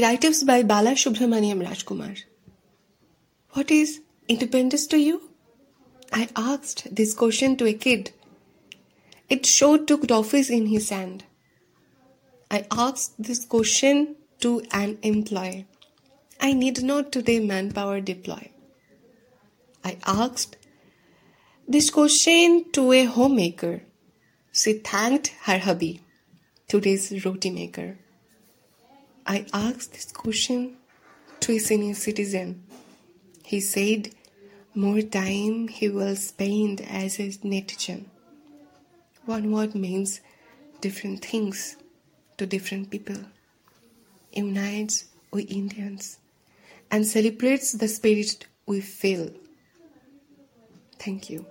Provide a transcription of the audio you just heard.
Write-ups by Bala Rajkumar. What is independence to you? I asked this question to a kid. It showed two toffees in his hand. I asked this question to an employee. I need not today manpower deploy. I asked this question to a homemaker. She thanked her hubby, today's roti maker. I asked this question to a senior citizen. He said more time he will spend as a netizen. One word means different things to different people, unites we Indians, and celebrates the spirit we feel. Thank you.